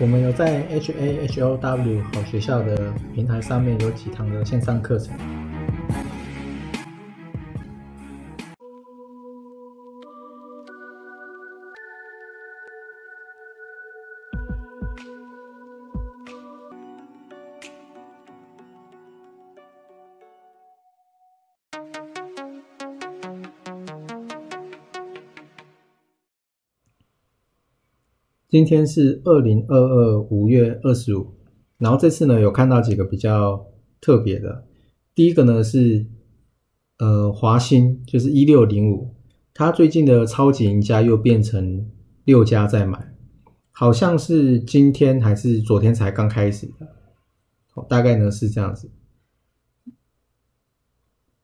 我们有在 H A H O W 好学校的平台上面有几堂的线上课程。今天是二零二二五月二十五，然后这次呢有看到几个比较特别的。第一个呢是呃华兴，就是一六零五，它最近的超级赢家又变成六家在买，好像是今天还是昨天才刚开始的，大概呢是这样子。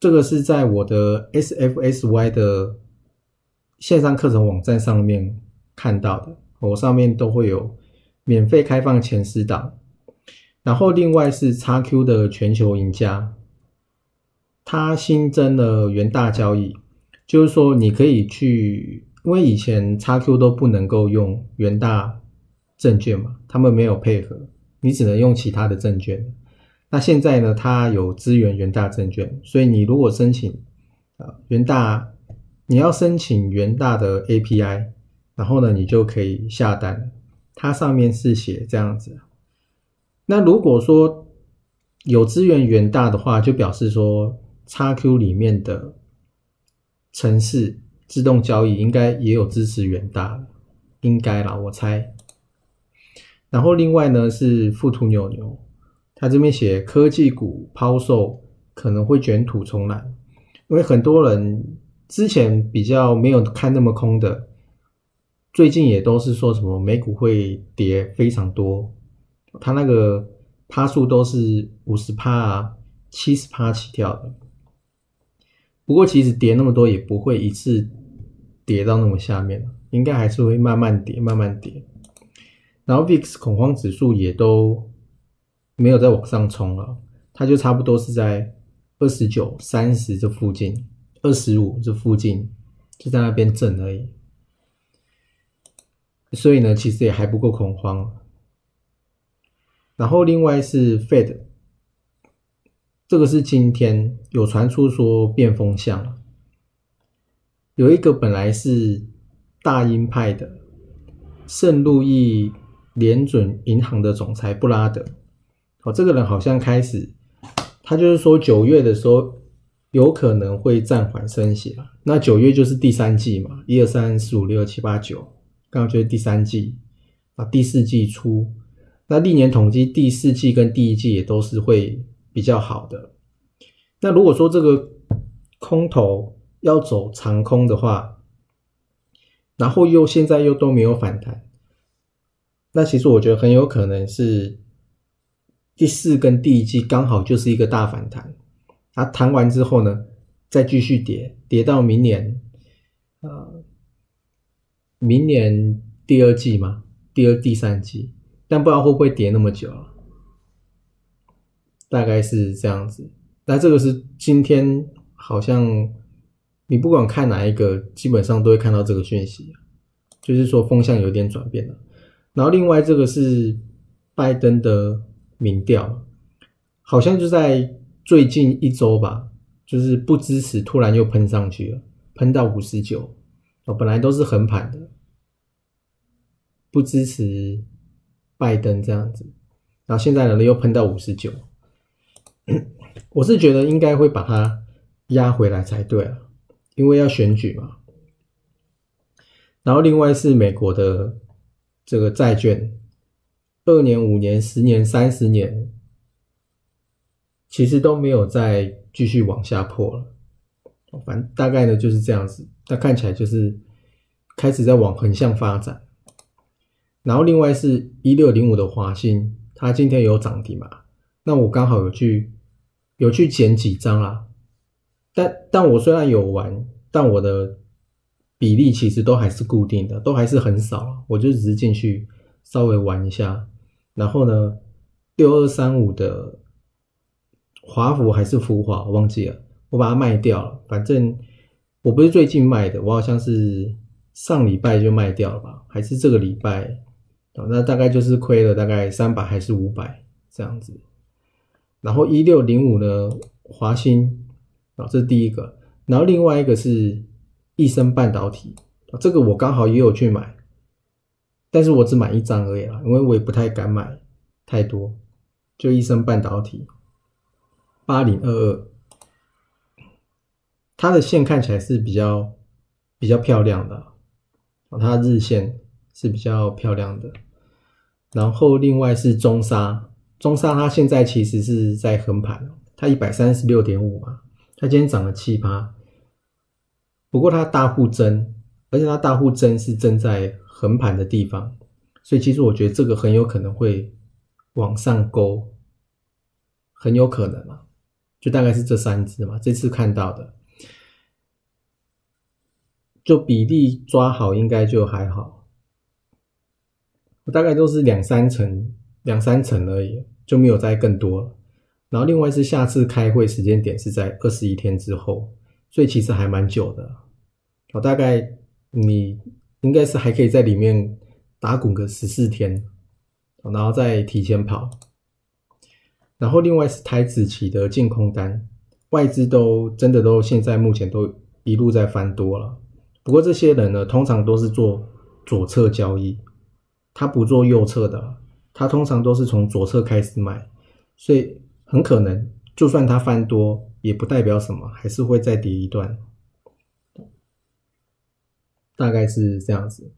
这个是在我的 SFSY 的线上课程网站上面看到的。我上面都会有免费开放前十档，然后另外是 XQ 的全球赢家，它新增了元大交易，就是说你可以去，因为以前 XQ 都不能够用元大证券嘛，他们没有配合，你只能用其他的证券。那现在呢，它有支援元大证券，所以你如果申请啊元大，你要申请元大的 API。然后呢，你就可以下单。它上面是写这样子。那如果说有资源远大的话，就表示说 XQ 里面的城市自动交易应该也有支持远大，应该啦，我猜。然后另外呢是富途牛牛，它这边写科技股抛售可能会卷土重来，因为很多人之前比较没有看那么空的。最近也都是说什么美股会跌非常多，它那个趴数都是五十趴啊、七十趴起跳的。不过其实跌那么多也不会一次跌到那么下面应该还是会慢慢跌、慢慢跌。然后 VIX 恐慌指数也都没有再往上冲了，它就差不多是在二十九、三十这附近、二十五这附近就在那边震而已。所以呢，其实也还不够恐慌。然后另外是 Fed，这个是今天有传出说变风向了，有一个本来是大鹰派的圣路易联准银行的总裁布拉德，哦，这个人好像开始，他就是说九月的时候有可能会暂缓升息了。那九月就是第三季嘛，一二三四五六七八九。刚刚就是第三季啊，第四季初，那历年统计第四季跟第一季也都是会比较好的。那如果说这个空头要走长空的话，然后又现在又都没有反弹，那其实我觉得很有可能是第四跟第一季刚好就是一个大反弹，它弹完之后呢，再继续跌，跌到明年，呃。明年第二季嘛，第二、第三季，但不知道会不会跌那么久？大概是这样子。那这个是今天好像你不管看哪一个，基本上都会看到这个讯息，就是说风向有点转变了。然后另外这个是拜登的民调，好像就在最近一周吧，就是不支持，突然又喷上去了，喷到五十九。哦，本来都是横盘的。不支持拜登这样子，然后现在呢又喷到五十九，我是觉得应该会把它压回来才对啊，因为要选举嘛。然后另外是美国的这个债券，二年、五年、十年、三十年，其实都没有再继续往下破了，反正大概呢就是这样子，那看起来就是开始在往横向发展。然后另外是一六零五的华兴，它今天有涨停嘛？那我刚好有去有去捡几张啦。但但我虽然有玩，但我的比例其实都还是固定的，都还是很少。我就只是进去稍微玩一下。然后呢，六二三五的华福还是福华，我忘记了，我把它卖掉了。反正我不是最近卖的，我好像是上礼拜就卖掉了吧？还是这个礼拜？哦，那大概就是亏了大概三百还是五百这样子。然后一六零五呢，华兴啊，这是第一个。然后另外一个是益生半导体，这个我刚好也有去买，但是我只买一张而已啦，因为我也不太敢买太多。就益生半导体八零二二，它的线看起来是比较比较漂亮的，它日线是比较漂亮的。然后另外是中沙，中沙它现在其实是在横盘，它一百三十六点五嘛，它今天涨了七八。不过它大户增，而且它大户增是增在横盘的地方，所以其实我觉得这个很有可能会往上勾，很有可能啊，就大概是这三只嘛，这次看到的，就比例抓好应该就还好，我大概都是两三成、两三成而已，就没有再更多了。然后另外是下次开会时间点是在二十一天之后，所以其实还蛮久的。我大概你应该是还可以在里面打滚个十四天，然后再提前跑。然后另外是台子期的净空单，外资都真的都现在目前都一路在翻多了。不过这些人呢，通常都是做左侧交易，他不做右侧的，他通常都是从左侧开始买，所以很可能就算他翻多，也不代表什么，还是会再跌一段。大概是这样子。